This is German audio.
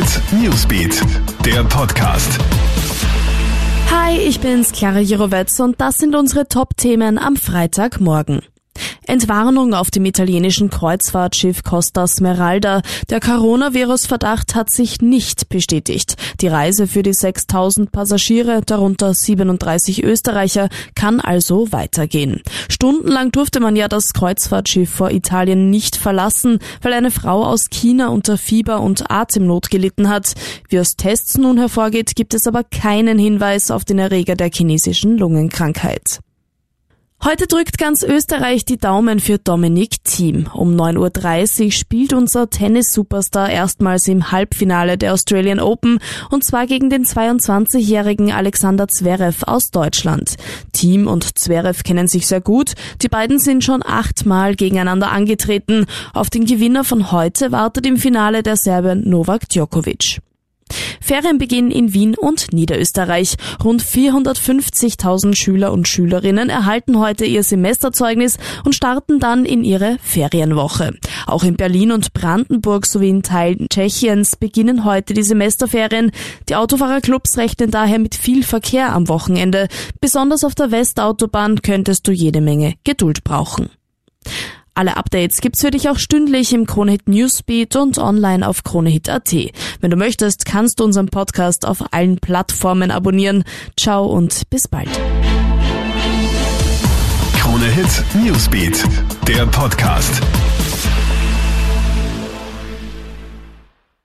Hit Newsbeat, der Podcast. Hi, ich bin's, Clara Jirovetz und das sind unsere Top-Themen am Freitagmorgen. Entwarnung auf dem italienischen Kreuzfahrtschiff Costa Smeralda. Der Coronavirus-Verdacht hat sich nicht bestätigt. Die Reise für die 6000 Passagiere, darunter 37 Österreicher, kann also weitergehen. Stundenlang durfte man ja das Kreuzfahrtschiff vor Italien nicht verlassen, weil eine Frau aus China unter Fieber und Atemnot gelitten hat. Wie aus Tests nun hervorgeht, gibt es aber keinen Hinweis auf den Erreger der chinesischen Lungenkrankheit. Heute drückt ganz Österreich die Daumen für Dominik Thiem. Um 9.30 Uhr spielt unser Tennis-Superstar erstmals im Halbfinale der Australian Open und zwar gegen den 22-jährigen Alexander Zverev aus Deutschland. Thiem und Zverev kennen sich sehr gut. Die beiden sind schon achtmal gegeneinander angetreten. Auf den Gewinner von heute wartet im Finale der Serbe Novak Djokovic. Ferienbeginn in Wien und Niederösterreich. Rund 450.000 Schüler und Schülerinnen erhalten heute ihr Semesterzeugnis und starten dann in ihre Ferienwoche. Auch in Berlin und Brandenburg sowie in Teilen Tschechiens beginnen heute die Semesterferien. Die Autofahrerclubs rechnen daher mit viel Verkehr am Wochenende. Besonders auf der Westautobahn könntest du jede Menge Geduld brauchen. Alle Updates gibt's für dich auch stündlich im Kronehit Newsbeat und online auf kronehit.at. Wenn du möchtest, kannst du unseren Podcast auf allen Plattformen abonnieren. Ciao und bis bald. Kronehit Newsbeat, der Podcast.